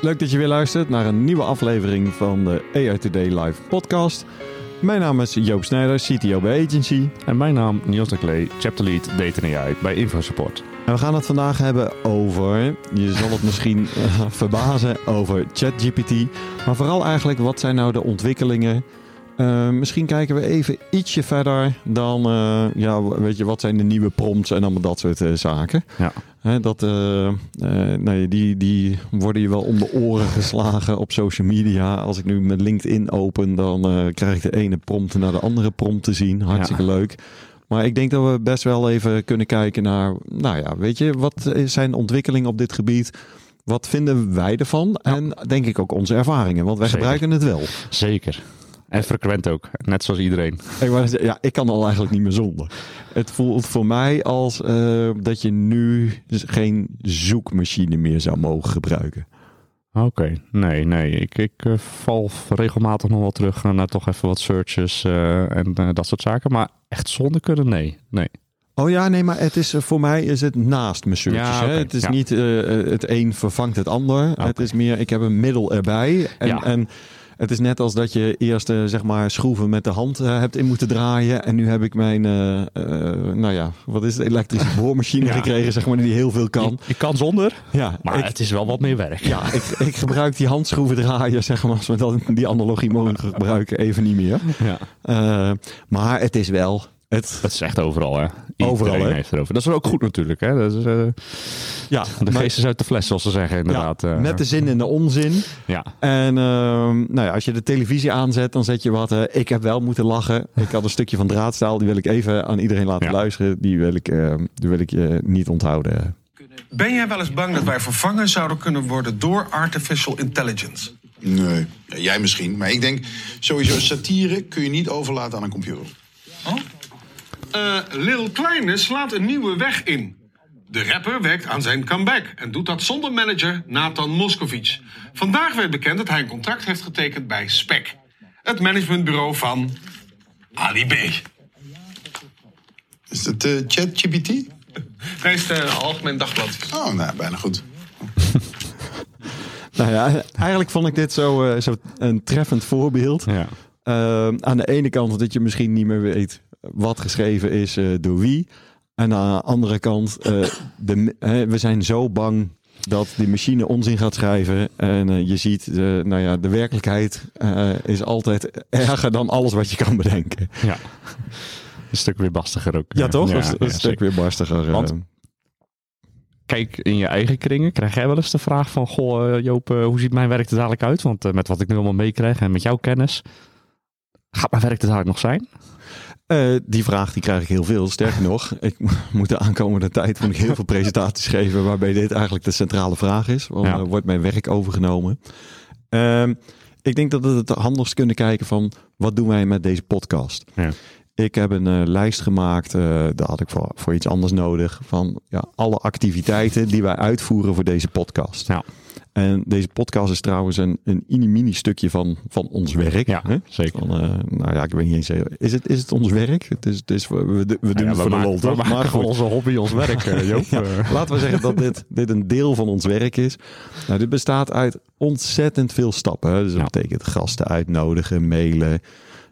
leuk dat je weer luistert naar een nieuwe aflevering van de AI Today Live podcast. Mijn naam is Joop Snijder, CTO bij Agency. En mijn naam Niels de Klee, Chapter Lead Data en AI bij InfoSupport. En we gaan het vandaag hebben over, je zal het misschien uh, verbazen, over ChatGPT. Maar vooral eigenlijk, wat zijn nou de ontwikkelingen? Uh, misschien kijken we even ietsje verder dan, uh, ja, weet je, wat zijn de nieuwe prompts en allemaal dat soort zaken. Ja. Hè, dat, nee, die, die worden je wel om de oren geslagen op social media. Als ik nu mijn LinkedIn open, dan krijg ik de ene prompt naar de andere prompt te zien. Hartstikke ja. leuk. Maar ik denk dat we best wel even kunnen kijken naar, nou ja, weet je, wat zijn ontwikkelingen op dit gebied? Wat vinden wij ervan? Ja. En denk ik ook onze ervaringen, want wij Zeker. gebruiken het wel. Zeker. En frequent ook, net zoals iedereen. Ik, ja, ik kan al eigenlijk niet meer zonder. Het voelt voor mij als uh, dat je nu geen zoekmachine meer zou mogen gebruiken. Oké, okay. nee, nee. Ik, ik uh, val regelmatig nog wel terug naar toch even wat searches uh, en dat soort zaken. Maar echt zonder kunnen, nee. nee. Oh ja, nee, maar het is voor mij is het naast mijn searches. Ja, hè? Het is ja. niet het een vervangt het ander. Okay. Het is meer, ik heb een middel erbij. En, Ja. en het is net als dat je eerst uh, zeg maar schroeven met de hand uh, hebt in moeten draaien. En nu heb ik mijn, uh, nou ja, wat is het, elektrische boormachine Ja. gekregen, zeg maar, die heel veel kan. Ik, kan zonder, Ja, maar ik, het is wel wat meer werk. ja ik, ik gebruik die handschroeven draaien, zeg maar, als we die analogie mogen gebruiken, even niet meer. Ja. Maar het is wel... Het, Dat is echt overal, hè? Iedereen Overal, hè? heeft erover. Dat is wel ook goed natuurlijk, hè? Dat is, uh, ja, de maar- geest is uit de fles, zoals ze zeggen, inderdaad. Ja, eh. met de zin en de onzin. Ja, En ehm, nou ja, als je de televisie aanzet, dan zet je wat. eh, ik heb wel moeten lachen. Ik had een stukje van draadstaal. Die wil ik even aan iedereen laten Ja. luisteren. Die wil ik, eh, die wil ik je niet onthouden. Ben jij wel eens bang dat wij vervangen zouden kunnen worden door artificial intelligence? Nee, jij misschien. Maar ik denk sowieso satire kun je niet overlaten aan een computer. Uh, Lil Kleine slaat een nieuwe weg in. De rapper werkt aan zijn comeback en doet dat zonder manager Nathan Moscovic. Vandaag werd bekend dat hij een contract heeft getekend bij SPEC, het managementbureau van Ali B. Is het uh, ChatGPT? Nee, is het uh, Algemeen Dagblad. Oh, nou, bijna goed. Nou ja, eigenlijk vond ik dit zo, eh, zo een treffend voorbeeld. ja. Uh, aan de ene kant dat je misschien niet meer weet wat geschreven is uh, door wie. En aan de andere kant, de, we zijn zo bang dat die machine onzin gaat schrijven. En uh, je ziet, uh, nou ja, de werkelijkheid uh, is altijd erger dan alles wat je kan bedenken. ja. Een stuk weer barstiger ook. Ja, toch? Ja, een, een ja, stuk weer barstiger. Want- Kijk, in je eigen kringen krijg jij wel eens de vraag van... Goh, Joop, hoe ziet mijn werk er dadelijk uit? Want uh, met wat ik nu allemaal meekrijg en met jouw kennis... Gaat mijn werk er dadelijk nog zijn? Uh, die vraag die krijg ik heel veel. Sterker nog, ik moet de aankomende tijd moet ik heel veel presentaties geven waarbij dit eigenlijk de centrale vraag is. Want Ja. wordt mijn werk overgenomen? Uh, ik denk dat we het handigst kunnen kijken van wat doen wij met deze podcast? Ja. Ik heb een uh, lijst gemaakt, uh, daar had ik voor, voor iets anders nodig, van ja, alle activiteiten die wij uitvoeren voor deze podcast. Ja. En deze podcast is trouwens een, een mini stukje van, van ons werk. Ja, hè? zeker. Van, uh, nou ja, ik weet niet eens. Is het, is het ons werk? Het is, het is, we, doen ja, het voor de lol, we toch? maken Maar goed. onze hobby ons werk, uh, Joop. Ja, laten we zeggen dat dit, dit een deel van ons werk is. Nou, dit bestaat uit ontzettend veel stappen. Hè? Dus dat betekent gasten uitnodigen, mailen.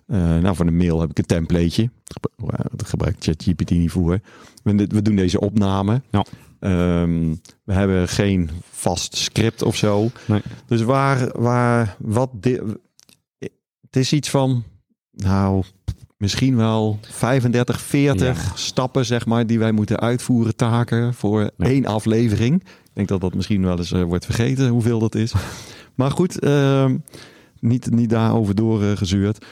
Uh, nou, voor de mail heb ik een templateje. Dat gebruik ik ChatGPT niet voor. We, we doen deze opname. Ja. Um, we hebben geen vast script of zo. Nee. Dus waar, waar, wat. Het is iets van, nou, misschien wel 35, 40 Ja. stappen, zeg maar, die wij moeten uitvoeren, taken voor Ja. één aflevering. Ik denk dat dat misschien wel eens uh, wordt vergeten, hoeveel dat is. maar goed, uh, niet, niet daarover doorgezuurd. Uh,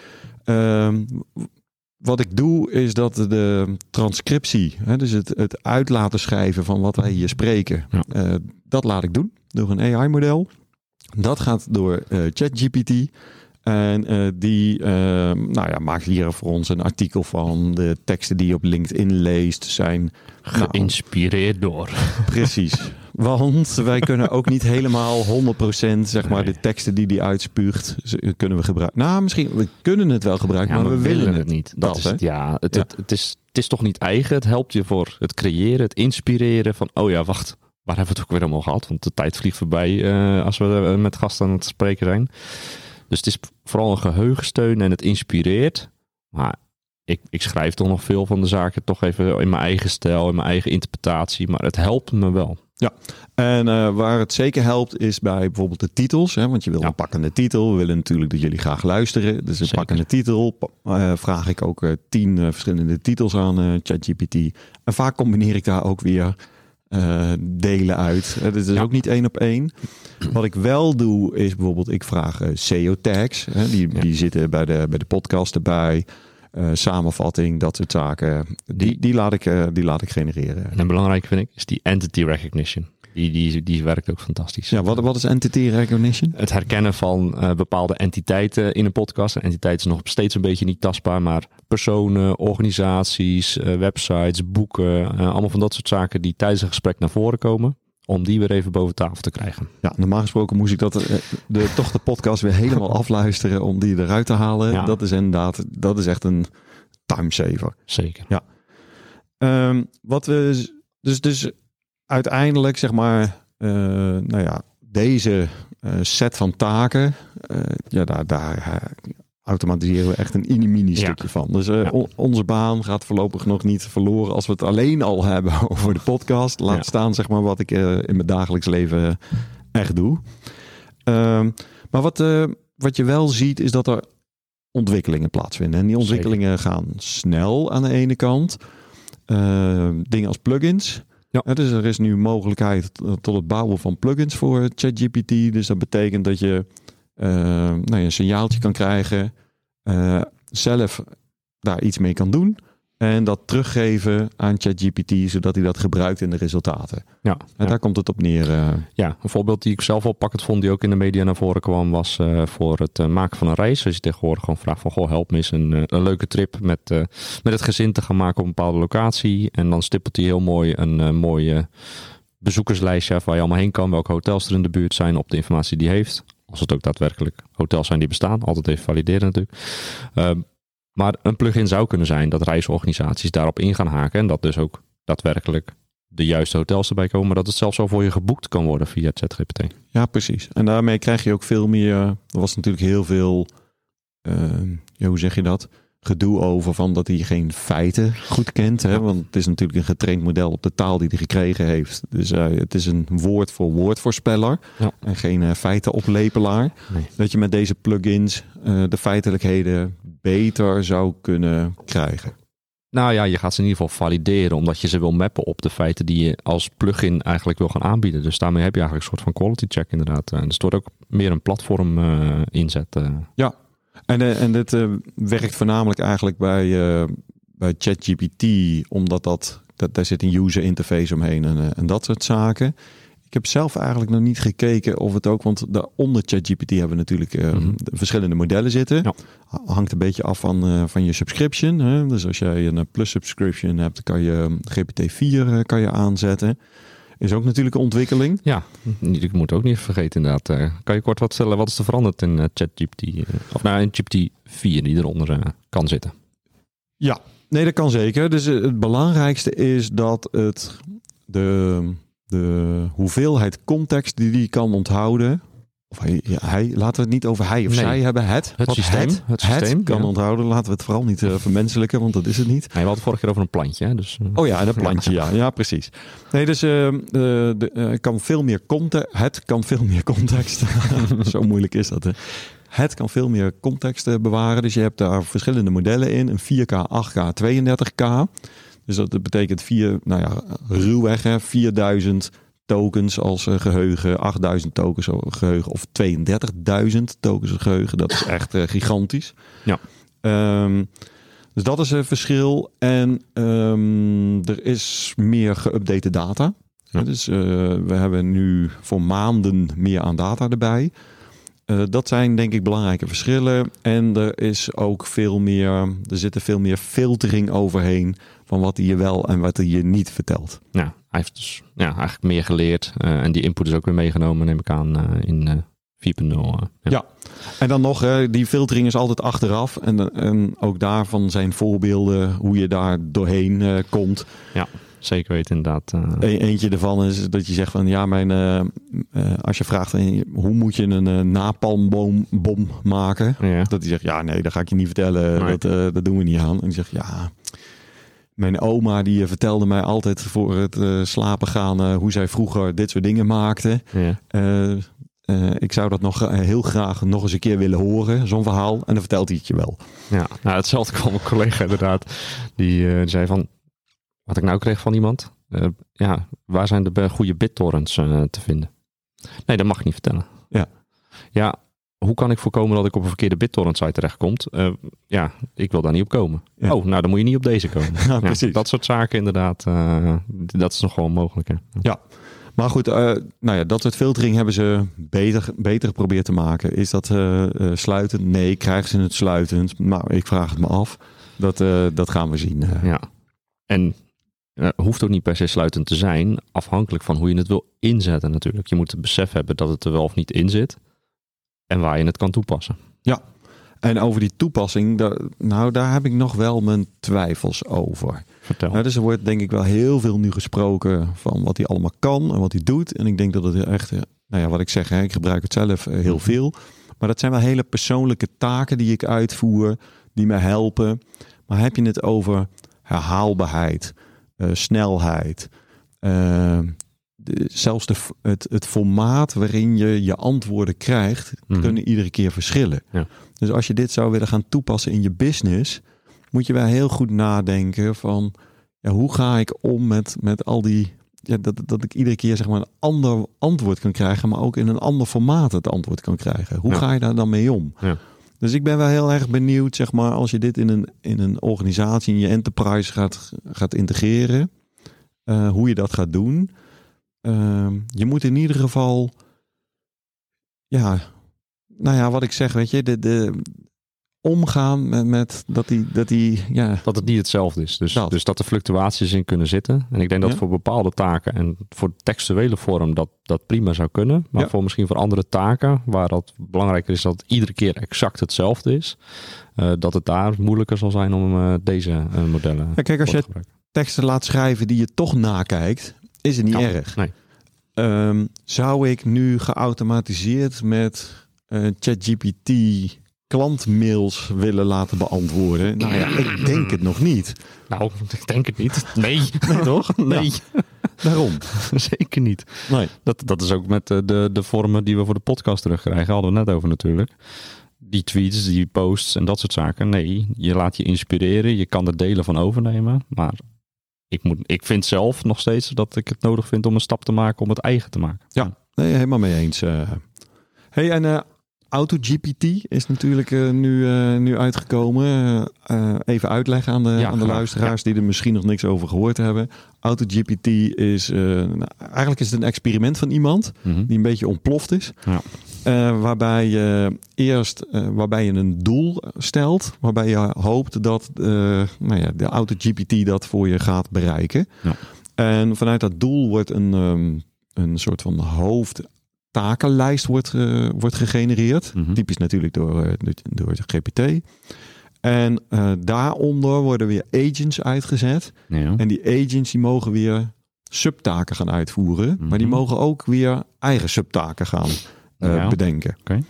wat ik doe is dat de transcriptie, hè, dus het, het uit laten schrijven van wat wij hier spreken, Ja. uh, dat laat ik doen door een AI-model. Dat gaat door eh, ChatGPT. En eh, die eh, nou ja, maakt hier voor ons een artikel van. De teksten die je op LinkedIn leest zijn nou, Geïnspireerd door. Precies. Want wij kunnen ook niet helemaal 100% zeg maar Nee. de teksten die die uitspuugt kunnen we gebruiken. Nou, misschien we kunnen het wel gebruiken, Ja, maar, we willen het niet. Dat, Dat, is hè? het, ja. Het, Ja. Het, het, is, het is toch niet eigen. Het helpt je voor het creëren, het inspireren van, oh ja, wacht, waar hebben we het ook weer allemaal gehad? Want de tijd vliegt voorbij eh, als we eh, met gasten aan het spreken zijn. Dus het is vooral een geheugensteun en het inspireert. Maar ik, ik schrijf toch nog veel van de zaken toch even in mijn eigen stijl, in mijn eigen interpretatie. Maar het helpt me wel. En eh, waar het zeker helpt is bij bijvoorbeeld de titels. Hè, want je wil Ja. een pakkende titel. We willen natuurlijk dat jullie graag luisteren. Dus een Zeker. pakkende titel eh, vraag ik ook eh, tien verschillende titels aan ChatGPT. En vaak combineer ik daar ook weer eh, delen uit. Het is dus Ja. ook niet één op één. Wat ik wel doe is bijvoorbeeld ik vraag eh, SEO-tags. Die, Ja. die zitten bij de, bij de podcast erbij. Eh, samenvatting, dat soort zaken. Die, die, laat, ik, eh, die laat ik genereren. En een belangrijke vind ik is die entity recognition. Die, die, die werkt ook fantastisch. Ja, wat, wat is entity recognition? Het herkennen van eh, bepaalde entiteiten in een podcast. Een entiteit is nog steeds een beetje niet tastbaar, maar personen, organisaties, eh, websites, boeken, eh, allemaal van dat soort zaken die tijdens een gesprek naar voren komen. Om die weer even boven tafel te krijgen. Ja, normaal gesproken moest ik dat, de, toch de podcast weer helemaal afluisteren om die eruit te halen. Ja. Dat is inderdaad, dat is echt een timesaver. Zeker. Ehm, wat we, dus, dus uiteindelijk zeg maar, eh, nou ja, deze eh, set van taken, eh, ja, daar, daar automatiseren we echt een mini-mini Ja. stukje van. Dus Ja. on- onze baan gaat voorlopig nog niet verloren als we het alleen al hebben over de podcast. Laat Ja. staan zeg maar wat ik in mijn dagelijks leven echt doe. Ehm, maar wat, wat je wel ziet is dat er ontwikkelingen plaatsvinden. En die ontwikkelingen gaan snel aan de ene kant. Ehm, dingen als plugins. Ja. Dus er is nu mogelijkheid t- tot het bouwen van plugins voor ChatGPT. Dus dat betekent dat je eh, nou een signaaltje kan krijgen. eh, zelf daar iets mee kan doen. En dat teruggeven aan ChatGPT, zodat hij dat gebruikt in de resultaten. Ja, En ja. daar komt het op neer. eh. Ja, een voorbeeld die ik zelf oppakkend vond, die ook in de media naar voren kwam, was eh, voor het eh, maken van een reis. Als je tegenwoordig gewoon vraagt van, goh, help me eens een, een leuke trip met, met het gezin te gaan maken op een bepaalde locatie. En dan stippelt hij heel mooi een mooie bezoekerslijstje af waar je allemaal heen kan, welke hotels er in de buurt zijn op de informatie die hij heeft. Als het ook daadwerkelijk hotels zijn die bestaan, altijd even valideren natuurlijk. Ehm, maar een plugin zou kunnen zijn dat reisorganisaties daarop in gaan haken en dat dus ook daadwerkelijk de juiste hotels erbij komen, maar dat het zelfs al voor je geboekt kan worden via ChatGPT. Ja, precies. En daarmee krijg je ook veel meer. Er was natuurlijk heel veel. eh, hoe zeg je dat? Gedoe over van dat hij geen feiten goed kent. Hè? Want het is natuurlijk een getraind model op de taal die hij gekregen heeft. Dus eh, het is een woord voor woordvoorspeller. Ja. En geen eh, feitenoplepelaar. Nee. Dat je met deze plugins eh, de feitelijkheden beter zou kunnen krijgen. Nou ja, je gaat ze in ieder geval valideren, omdat je ze wil mappen op de feiten die je als plugin eigenlijk wil gaan aanbieden. Dus daarmee heb je eigenlijk een soort van quality check inderdaad. En er wordt ook meer een platform inzet. eh. En, eh, en dit eh, werkt voornamelijk eigenlijk bij, eh, bij ChatGPT, omdat dat, dat, daar zit een user interface omheen en, en dat soort zaken. Ik heb zelf eigenlijk nog niet gekeken of het ook, want daaronder ChatGPT hebben we natuurlijk Mhm. de verschillende modellen zitten. Ja. Ha- Hangt een beetje af van, van je subscription. Hè? Dus als jij een plus subscription hebt, dan kan je GPT-4 eh, kan je aanzetten. Is ook natuurlijk een ontwikkeling. Ja, ik moet ook niet vergeten inderdaad. Eh, kan je kort wat vertellen, wat is er veranderd in eh, ChatGPT? eh, of nou, in GPT-4 die eronder kan zitten? Ja, nee, dat kan zeker. Dus het belangrijkste is dat het de, de hoeveelheid context die die kan onthouden. Of hij, ja, hij, laten we het niet over hij of Nee. zij hebben. Het, Het systeem, het, het systeem, kan ja. onthouden. Laten we het vooral niet eh, vermenselijken, want dat is het niet. Nee, we hadden het vorige keer over een plantje. Hè? Dus, eh, Oh ja, en een plantje, ja. Ja, precies. Nee, dus eh, de, kan veel meer context. Het kan veel meer context. Zo moeilijk is dat. Hè? Het kan veel meer context bewaren. Dus je hebt daar verschillende modellen in. Een 4K, 8K, 32K. Dus dat betekent vier, nou ja, ruwweg hè, 4000 tokens als eh, geheugen, 8000 tokens geheugen of 32.000 tokens geheugen. Dat is echt eh, gigantisch. Ja. Ehm, dus dat is een verschil. En ehm, er is meer geüpdate data. Ja. Dus uh, we hebben nu voor maanden meer aan data erbij. Uh, dat zijn denk ik belangrijke verschillen. En er is ook veel meer, er zit er veel meer filtering overheen van wat hij je wel en wat hij je niet vertelt. Ja, heeft dus ja, eigenlijk meer geleerd. Uh, en die input is ook weer meegenomen, neem ik aan, in 4.0. Ja. ja. en dan nog, die filtering is altijd achteraf. En, en ook daarvan zijn voorbeelden hoe je daar doorheen komt. Ja. Zeker weten inderdaad. Uh... E eentje ervan is dat je zegt van ja, mijn, uh, uh, als je vraagt hoe moet je een napalmbom bom maken, ja. dat hij zegt ja nee, dat ga ik je niet vertellen, nee. dat, dat doen we niet aan. En die zegt ja, mijn oma die vertelde mij altijd voor het slapen gaan hoe zij vroeger dit soort dingen maakte. Ja. ik zou dat nog heel graag nog eens een keer willen horen, zo'n verhaal. En dan vertelt hij het je wel. Ja, nou, hetzelfde kwam een collega inderdaad. Die zei van, wat ik nou kreeg van iemand. Ja, waar zijn de goede BitTorrents te vinden? Nee, dat mag ik niet vertellen. Ja. Ja, hoe kan ik voorkomen dat ik op een verkeerde BitTorrent site terechtkomt? Uh, ja, ik wil daar niet op komen. Ja. Oh, nou dan moet je niet op deze komen. ja, precies. dat soort zaken inderdaad, dat is nog gewoon mogelijk. Hè? Ja. Maar goed, nou ja, dat soort filtering hebben ze beter, beter geprobeerd te maken. Is dat sluitend? Nee, krijgen ze het sluitend? Nou, ik vraag het me af. Dat, dat gaan we zien. Ja. En uh, hoeft ook niet per se sluitend te zijn, afhankelijk van hoe je het wil inzetten natuurlijk. Je moet het besef hebben dat het er wel of niet in zit en waar je het kan toepassen. Ja, en over die toepassing, daar, nou daar heb ik nog wel mijn twijfels over. Vertel. Nou, dus er wordt denk ik wel heel veel nu gesproken van wat hij allemaal kan en wat hij doet. En ik denk dat het echt, eh, nou ja, wat ik zeg, hè, ik gebruik het zelf eh, heel mhm. veel. Maar dat zijn wel hele persoonlijke taken die ik uitvoer, die me helpen. Maar heb je het over herhaalbaarheid, uh, snelheid. Uh, de, zelfs de, het, het formaat waarin je je antwoorden krijgt, mm. kunnen iedere keer verschillen. Ja. Dus als je dit zou willen gaan toepassen in je business, moet je wel heel goed nadenken van ja, hoe ga ik om met, met al die. Ja, dat, dat ik iedere keer zeg maar een ander antwoord kan krijgen, maar ook in een ander formaat het antwoord kan krijgen. Hoe ja. ga je daar dan mee om? Ja. Dus ik ben wel heel erg benieuwd, zeg maar, als je dit in een, in een organisatie, in je enterprise gaat, gaat integreren, uh, hoe je dat gaat doen. Uh, je moet in ieder geval, ja, nou ja, wat ik zeg, weet je, de, de, omgaan met, met dat die, dat die, ja. Dat het niet hetzelfde is. Dus dat, dus dat er fluctuaties in kunnen zitten. En ik denk dat ja. voor bepaalde taken en voor textuele vorm dat dat prima zou kunnen. Maar ja. voor misschien voor andere taken, waar dat belangrijker is dat het iedere keer exact hetzelfde is. Uh, dat het daar moeilijker zal zijn om uh, deze uh, modellen ja, Kijk, als je teksten laat schrijven die je toch nakijkt, is het niet erg. Nee. Um, zou ik nu geautomatiseerd met ChatGPT klantmails willen laten beantwoorden? Nou ja, ik denk het nog niet. Nou, ik denk het niet. Nee, nee toch? Nee. Ja. Daarom. Zeker niet. Nee. Dat, dat is ook met de, de, de vormen die we voor de podcast terugkrijgen. Hadden we net over natuurlijk. Die tweets, die posts en dat soort zaken. Nee, je laat je inspireren. Je kan er delen van overnemen. Maar ik, moet, ik vind zelf nog steeds dat ik het nodig vind om een stap te maken om het eigen te maken. Ja, nee, helemaal mee eens. Uh. Hey, en uh, AutoGPT is natuurlijk uh, nu, nu uitgekomen. Even uitleggen aan de, ja, aan de luisteraars ja. die er misschien nog niks over gehoord hebben. AutoGPT is nou, eigenlijk is het een experiment van iemand mm -hmm. die een beetje ontploft is. Ja. Waarbij je eerst waarbij je een doel stelt, waarbij je hoopt dat nou ja, de AutoGPT dat voor je gaat bereiken. En vanuit dat doel wordt een, um, een soort van hoofd takenlijst wordt, wordt gegenereerd. Mhm. Mm -hmm. Typisch natuurlijk door, door de GPT. En daaronder worden weer agents uitgezet. Ja. En die agents die mogen weer subtaken gaan uitvoeren. Mm -hmm. Maar die mogen ook weer eigen subtaken gaan ja. bedenken. Okay.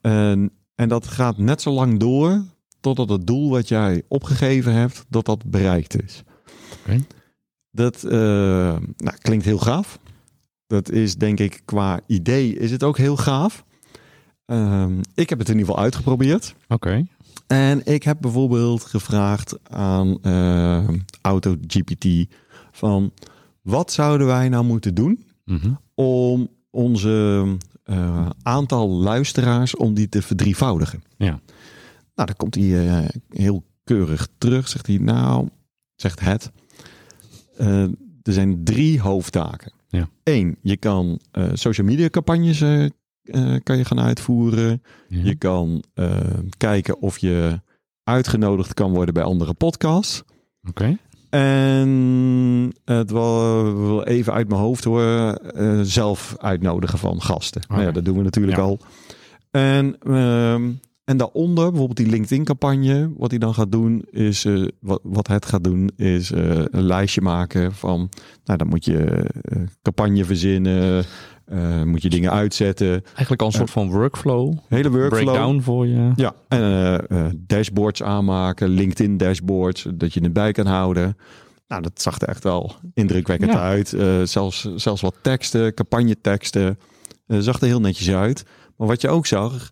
En, en dat gaat net zo lang door totdat het doel wat jij opgegeven hebt, dat dat bereikt is. Okay. Dat nou, klinkt heel gaaf. Dat is denk ik qua idee is het ook heel gaaf. Um, ik heb het in ieder geval uitgeprobeerd. Oké. Okay. En ik heb bijvoorbeeld gevraagd aan uh, AutoGPT van wat zouden wij nou moeten doen mm -hmm. om onze uh, aantal luisteraars om die te verdrievoudigen. Ja. Nou, dan komt hij uh, heel keurig terug. Zegt hij, nou, zegt het, er zijn drie hoofdtaken. Ja. Eén, je kan eh, social media campagnes eh, eh, kan je gaan uitvoeren. Je kan eh, kijken of je uitgenodigd kan worden bij andere podcasts. Oké. En het wel, wel even uit mijn hoofd hoor, eh, zelf uitnodigen van gasten. Nou ja, dat doen we natuurlijk Ja. al. En, ehm, en daaronder, bijvoorbeeld die LinkedIn-campagne, wat hij dan gaat doen, is eh, wat, wat het gaat doen, is eh, een lijstje maken van, nou dan moet je campagne verzinnen, eh, moet je dingen uitzetten, Eigenlijk al een soort van workflow. hele workflow. Breakdown voor je. Ja, en eh, eh, dashboards aanmaken, LinkedIn dashboards, dat je het bij kan houden. Nou, dat zag er echt wel indrukwekkend Ja. uit. Eh, zelfs, zelfs wat teksten, campagneteksten. eh zag er heel netjes uit. Maar wat je ook zag,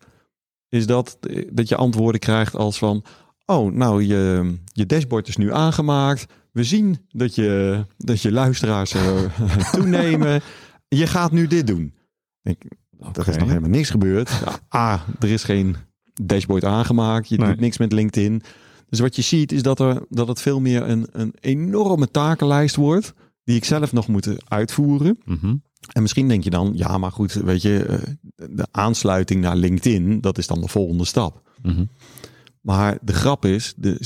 is dat, dat je antwoorden krijgt als van... Oh, nou, je, je dashboard is nu aangemaakt. We zien dat je, dat je luisteraars eh, toenemen. Je gaat nu dit doen. Ik, er is nog helemaal niks gebeurd. A, er is geen dashboard aangemaakt. Je Nee. doet niks met LinkedIn. Dus wat je ziet is dat, er, dat het veel meer een, een enorme takenlijst wordt. Die ik zelf nog moet uitvoeren. Mhm. En misschien denk je dan, ja, maar goed, weet je, eh, de aansluiting naar LinkedIn, dat is dan de volgende stap. Mhm. Maar de grap is, de,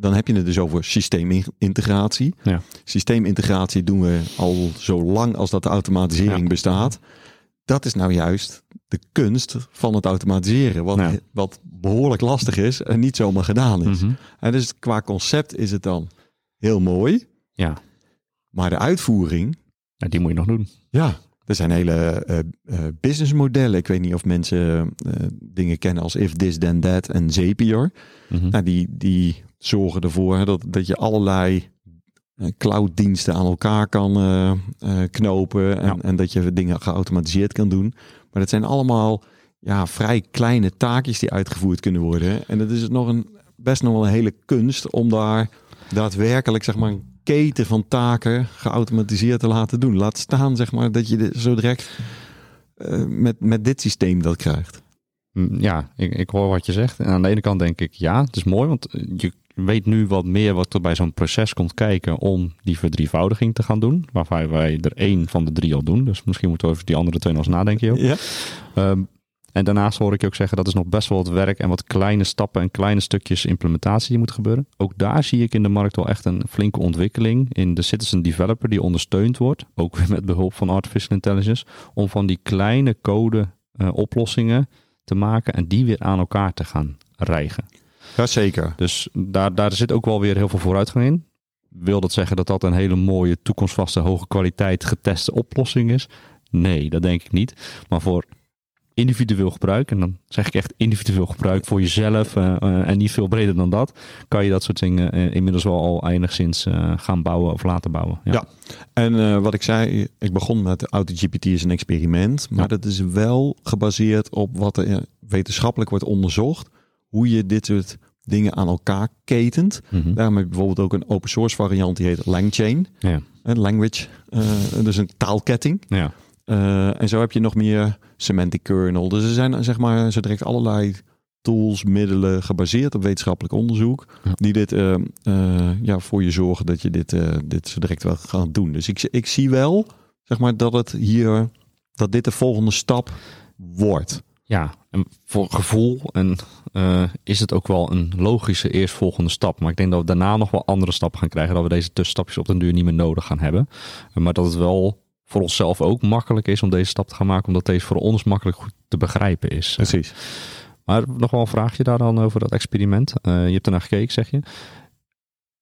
dan heb je het dus over systeemintegratie. Ja. Systeemintegratie doen we al zo lang als dat de automatisering Ja. bestaat. Dat is nou juist de kunst van het automatiseren. Wat, Ja. wat behoorlijk lastig is en niet zomaar gedaan is. Mhm. En dus qua concept is het dan heel mooi. Ja. Maar de uitvoering, Ja, die moet je nog doen. ja, er zijn hele eh eh, businessmodellen. Ik weet niet of mensen eh, dingen kennen als If This Then That en Zapier. Mhm. Nou, die, die zorgen ervoor hè, dat, dat je allerlei eh, clouddiensten aan elkaar kan eh, eh, knopen. En, Ja. en dat je dingen geautomatiseerd kan doen. Maar dat zijn allemaal ja, vrij kleine taakjes die uitgevoerd kunnen worden. En het is nog een, best nog wel een hele kunst om daar daadwerkelijk zeg maar, een keten van taken geautomatiseerd te laten doen. Laat staan zeg maar, dat je dit zo direct eh, met, met dit systeem dat krijgt. Mm, Ja, ik, ik hoor wat je zegt. En aan de ene kant denk ik, ja, het is mooi, want je weet nu wat meer wat er bij zo'n proces komt kijken om die verdrievoudiging te gaan doen. Waarvan wij er één van de drie al doen. Dus misschien moeten we over die andere twee nog eens nadenken. Ja. Ehm, en daarnaast hoor ik je ook zeggen dat is nog best wel wat werk en wat kleine stappen en kleine stukjes implementatie die moeten gebeuren. Ook daar zie ik in de markt wel echt een flinke ontwikkeling in de citizen developer die ondersteund wordt, ook weer met behulp van artificial intelligence, om van die kleine code eh, oplossingen te maken en die weer aan elkaar te gaan rijgen. Jazeker. Dus daar, daar zit ook wel weer heel veel vooruitgang in. Wil dat zeggen dat dat een hele mooie, toekomstvaste, hoge kwaliteit geteste oplossing is? Nee, dat denk ik niet. Maar voor individueel gebruik, en dan zeg ik echt individueel gebruik voor jezelf eh, eh, en niet veel breder dan dat, kan je dat soort dingen eh, inmiddels wel al enigszins gaan bouwen of laten bouwen. Ja. En wat ik zei, ik begon met AutoGPT is een experiment, maar Ja. dat is wel gebaseerd op wat er wetenschappelijk wordt onderzocht, hoe je dit soort dingen aan elkaar ketent. Mhm. Daarom heb je bijvoorbeeld ook een open source variant die heet LangChain, ja. een language, eh, dus een taalketting. ja. Eh, en zo heb je nog meer semantic kernel. Dus er zijn zeg maar zo direct allerlei tools, middelen gebaseerd op wetenschappelijk onderzoek. Ja. Die dit eh, eh, ja, voor je zorgen dat je dit, eh, dit zo direct wel gaat doen. Dus ik, ik zie wel zeg maar, dat het hier dat dit de volgende stap wordt. Ja, en voor gevoel en, eh, is het ook wel een logische eerstvolgende stap. Maar ik denk dat we daarna nog wel andere stappen gaan krijgen. Dat we deze tussenstapjes op den duur niet meer nodig gaan hebben. Maar dat het wel voor onszelf ook makkelijk is om deze stap te gaan maken. Omdat deze voor ons makkelijk goed te begrijpen is. Precies. Maar nog wel een vraagje daar dan over dat experiment. Eh, je hebt ernaar gekeken, zeg je.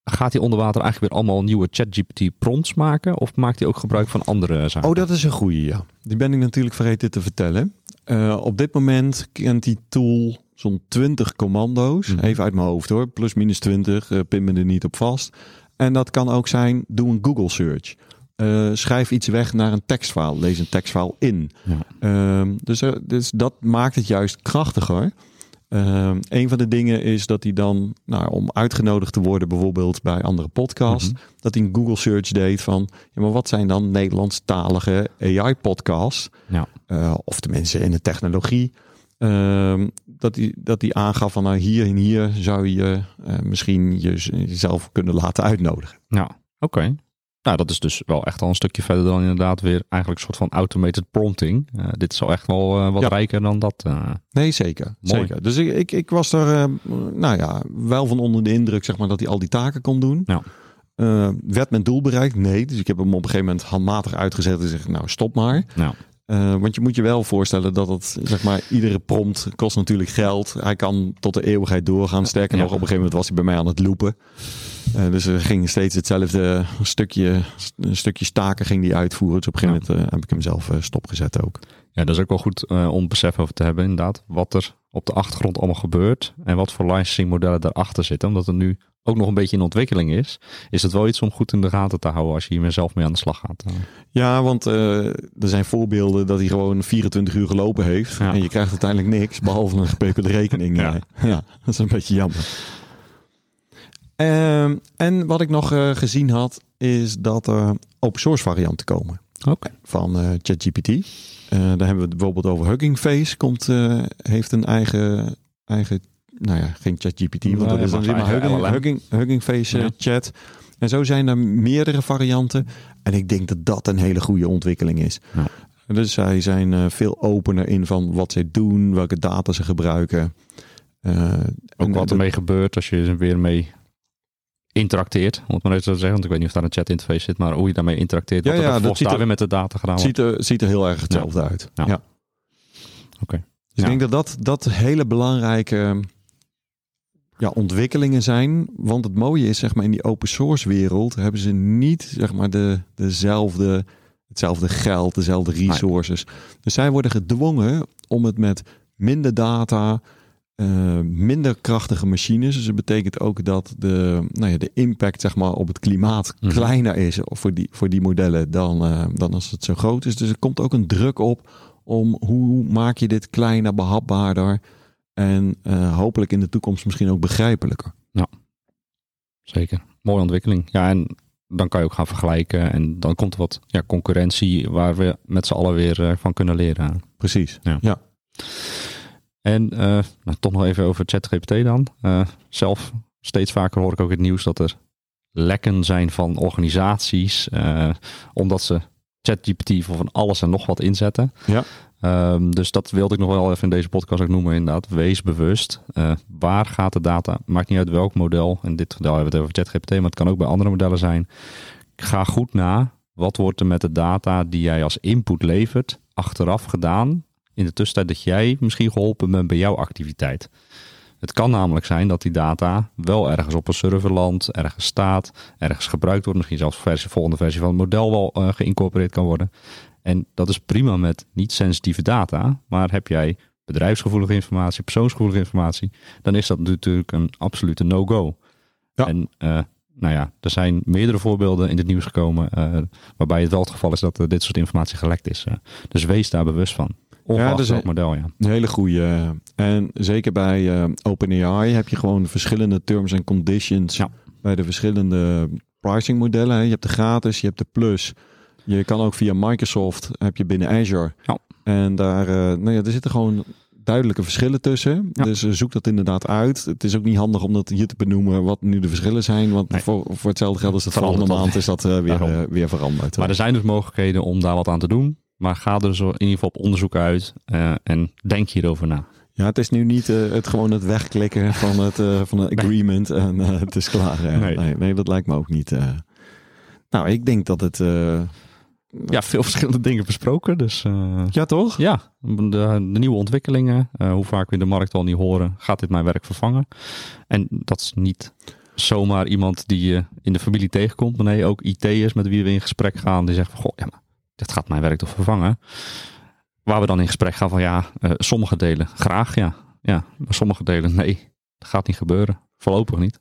Gaat hij onder water eigenlijk weer allemaal nieuwe ChatGPT prompts maken? Of maakt hij ook gebruik van andere zaken? Oh, dat is een goede, ja. Die ben ik natuurlijk vergeten te vertellen. Eh, op dit moment kent die tool zo'n 20 commando's. Mhm. Even uit mijn hoofd hoor. Plus minus 20. eh pin me er niet op vast. En dat kan ook zijn, doe een Google search. Eh, schrijf iets weg naar een tekstfile. Lees een tekstfile in. Ja. Ehm, dus, er- dus dat maakt het juist krachtiger. Ehm, een van de dingen is dat hij dan, nou, om uitgenodigd te worden, bijvoorbeeld bij andere podcasts, Mhm. dat hij een Google search deed van, ja, maar wat zijn dan Nederlandstalige AI-podcasts? Ja. Eh, of tenminste in de technologie. Ehm, dat hij dat hij aangaf van, nou, hier en hier zou je eh, misschien je- jezelf kunnen laten uitnodigen. Ja, oké. Nou, dat is dus wel echt al een stukje verder dan inderdaad weer eigenlijk een soort van automated prompting. Uh, dit is al echt wel uh, wat Ja. rijker dan dat. uh. Nee, zeker. Mooi. zeker. Dus ik, ik, ik was er eh, nou ja, wel van onder de indruk zeg maar, dat hij al die taken kon doen. Ja. Eh, werd mijn doel bereikt? Nee. Dus ik heb hem op een gegeven moment handmatig uitgezet en zeg nou stop maar. Nou, Eh, want je moet je wel voorstellen dat het, zeg maar, iedere prompt kost natuurlijk geld. Hij kan tot de eeuwigheid doorgaan. Sterker Ja. nog, op een gegeven moment was hij bij mij aan het loopen. Eh, dus er ging steeds hetzelfde stukje, een stukje staken ging die uitvoeren. Dus op een gegeven moment eh, heb ik hem zelf stopgezet ook. ja, dat is ook wel goed om besef over te hebben inderdaad. Wat er op de achtergrond allemaal gebeurt. En wat voor licensing modellen daarachter zitten. Omdat het nu ook nog een beetje in ontwikkeling is. Is het wel iets om goed in de gaten te houden als je hiermee zelf mee aan de slag gaat. Eh, Ja, want eh, er zijn voorbeelden dat hij gewoon 24 uur gelopen heeft. Ja. En je krijgt uiteindelijk niks, behalve een gepeperde rekening. Ja. ja. ja, dat is een beetje jammer. Ehm, en wat ik nog eh, gezien had, is dat er open source varianten komen Oké. van eh, ChatGPT. Eh, daar hebben we het bijvoorbeeld over Hugging Face. Komt, eh, heeft een eigen, eigen, nou ja, geen ChatGPT, want Nee, dat is dan maar Hugging. Hugging, Hugging Face Ja. chat. En zo zijn er meerdere varianten. En ik denk dat dat een hele goede ontwikkeling is. Ja. Dus zij zijn eh, veel opener in van wat zij doen, welke data ze gebruiken. Eh, Ook wat ermee gebeurt als je er weer mee interacteert. Om het maar even zo te zeggen. Want ik weet niet of daar een chat interface zit. Maar hoe je daarmee interacteert. Ja, Wat ja, dat ziet daar er- weer met de data gedaan ziet, er, ziet er heel erg hetzelfde uit. Ja. Ja. Oké. Dus ik denk dat dat, dat hele belangrijke ja, ontwikkelingen zijn. Want het mooie is, zeg maar, in die open source wereld hebben ze niet, zeg maar, de, dezelfde, hetzelfde geld, dezelfde resources. Dus zij worden gedwongen om het met minder data, eh, minder krachtige machines. Dus dat betekent ook dat de, nou ja, de impact, zeg maar, op het klimaat Mhm. kleiner is voor die, voor die modellen dan, eh, dan als het zo groot is. Dus er komt ook een druk op om hoe maak je dit kleiner, behapbaarder en eh, hopelijk in de toekomst misschien ook begrijpelijker. Zeker. Mooie ontwikkeling. Ja, en dan kan je ook gaan vergelijken. En dan komt er wat ja, concurrentie waar we met z'n allen weer eh, van kunnen leren. Precies. Ja. ja. En eh, nou, toch nog even over ChatGPT dan. Zelf steeds vaker hoor ik ook het nieuws dat er lekken zijn van organisaties. omdat ze ChatGPT voor van alles en nog wat inzetten. Ja. Ehm, dus dat wilde ik nog wel even in deze podcast ook noemen inderdaad. Wees bewust. Eh, waar gaat de data? Maakt niet uit welk model. In dit geval hebben we het over ChatGPT, maar het kan ook bij andere modellen zijn. Ga goed na. Wat wordt er met de data die jij als input levert achteraf gedaan in de tussentijd dat jij misschien geholpen bent bij jouw activiteit. Het kan namelijk zijn dat die data wel ergens op een server landt, ergens staat, ergens gebruikt wordt, misschien zelfs versie, volgende versie van het model wel eh, geïncorporeerd kan worden. En dat is prima met niet-sensitieve data, maar heb jij bedrijfsgevoelige informatie, persoonsgevoelige informatie, dan is dat natuurlijk een absolute no-go. Ja. En eh, nou ja, er zijn meerdere voorbeelden in het nieuws gekomen eh, waarbij het wel het geval is dat er dit soort informatie gelekt is. eh. dus wees daar bewust van. Ongeacht dus, welk eh, model, ja. Een hele goede. En zeker bij eh, OpenAI heb je gewoon verschillende terms en conditions Ja. bij de verschillende pricing modellen. hè. Je hebt de gratis, je hebt de plus. Je kan ook via Microsoft, heb je binnen Azure. Ja. En daar, eh, nou ja, er zitten gewoon duidelijke verschillen tussen. Ja. Dus eh, zoek dat inderdaad uit. Het is ook niet handig om dat hier te benoemen wat nu de verschillen zijn. Want Nee. voor, voor hetzelfde geld is Verandert volgende dat maand is dat eh, weer, weer veranderd. Maar er zijn dus mogelijkheden om daar wat aan te doen. Maar ga er zo in ieder geval op onderzoek uit en denk hierover na. Ja, het is nu niet het gewoon het wegklikken van het, van het agreement en het is klaar. Nee. Nee. Nee, dat lijkt me ook niet. Nou, ik denk dat het... Ja, veel verschillende dingen besproken. Dus eh, ja, toch? ja, de, de nieuwe ontwikkelingen, eh, hoe vaak we in de markt al niet horen, gaat dit mijn werk vervangen? En dat is niet zomaar iemand die je in de familie tegenkomt, maar nee, ook IT'ers met wie we in gesprek gaan, die zeggen van, goh, ja, maar dit gaat mijn werk toch vervangen? Waar we dan in gesprek gaan van, ja, eh, sommige delen graag, ja. Ja, maar sommige delen, nee, dat gaat niet gebeuren. Voorlopig niet.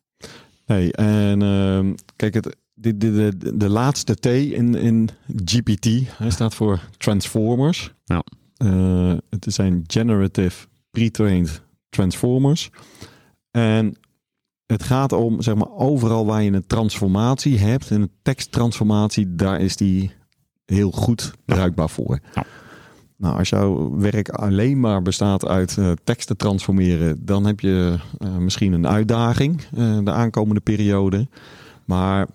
Nee, en ehm, kijk, het, de, de, de, de laatste T in, in GPT, hij staat voor Transformers. Ja. Eh, het zijn Generative Pre-trained Transformers. En het gaat om, zeg maar, overal waar je een transformatie hebt, een teksttransformatie, daar is die heel goed bruikbaar voor. Ja. Nou, als jouw werk alleen maar bestaat uit eh, teksten transformeren, dan heb je eh, misschien een uitdaging eh, de aankomende periode. Maar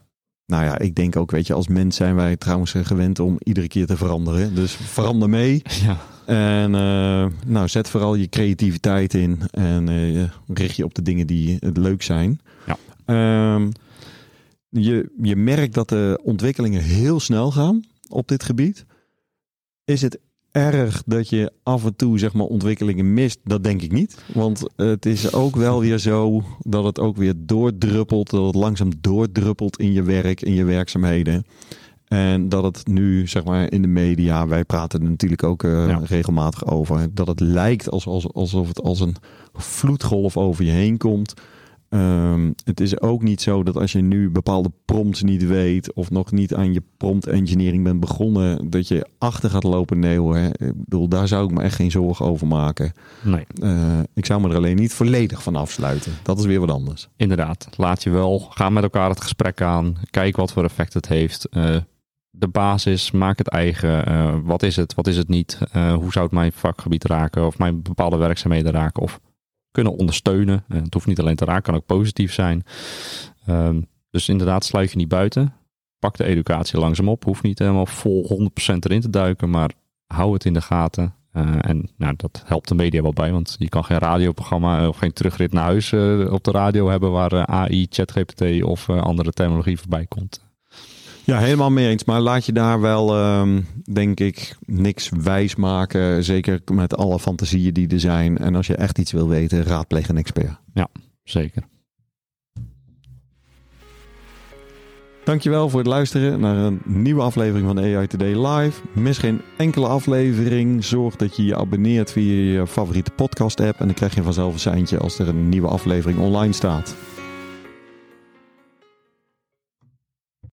nou ja, ik denk ook, weet je, als mens zijn wij trouwens gewend om iedere keer te veranderen. Dus verander mee. Ja. En uh, nou, zet vooral je creativiteit in en uh, richt je op de dingen die het leuk zijn. Ja. Um, je, je merkt dat de ontwikkelingen heel snel gaan op dit gebied. Is het erg dat je af en toe zeg maar ontwikkelingen mist? Dat denk ik niet. Want het is ook wel weer zo dat het ook weer doordruppelt, dat het langzaam doordruppelt in je werk, in je werkzaamheden. En dat het nu, zeg maar, in de media, wij praten er natuurlijk ook uh, ja. regelmatig over, dat het lijkt alsof, alsof het als een vloedgolf over je heen komt. Um, het is ook niet zo dat als je nu bepaalde prompts niet weet of nog niet aan je prompt engineering bent begonnen, dat je achter gaat lopen. Nee hoor, ik bedoel, daar zou ik me echt geen zorgen over maken. Nee. Uh, ik zou me er alleen niet volledig van afsluiten. Dat is weer wat anders. Inderdaad, laat je wel, ga met elkaar het gesprek aan, kijk wat voor effect het heeft. Uh, de basis, maak het eigen. Uh, wat is het, wat is het niet? hoe zou het mijn vakgebied raken of mijn bepaalde werkzaamheden raken? Of kunnen ondersteunen. En het hoeft niet alleen te raken, kan ook positief zijn. Um, dus inderdaad, sluit je niet buiten. Pak de educatie langzaam op. Hoeft niet helemaal vol 100% erin te duiken, maar hou het in de gaten. Uh, en nou, dat helpt de media wel bij, want je kan geen radioprogramma of geen terugrit naar huis op de radio hebben waar AI, ChatGPT of andere terminologie voorbij komt. Ja, helemaal mee eens. Maar laat je daar wel, um, denk ik, niks wijs maken. Zeker met alle fantasieën die er zijn. En als je echt iets wil weten, raadpleeg een expert. Ja, zeker. Dankjewel voor het luisteren naar een nieuwe aflevering van AI Today Live. Mis geen enkele aflevering. Zorg dat je je abonneert via je favoriete podcast app. En dan krijg je vanzelf een seintje als er een nieuwe aflevering online staat.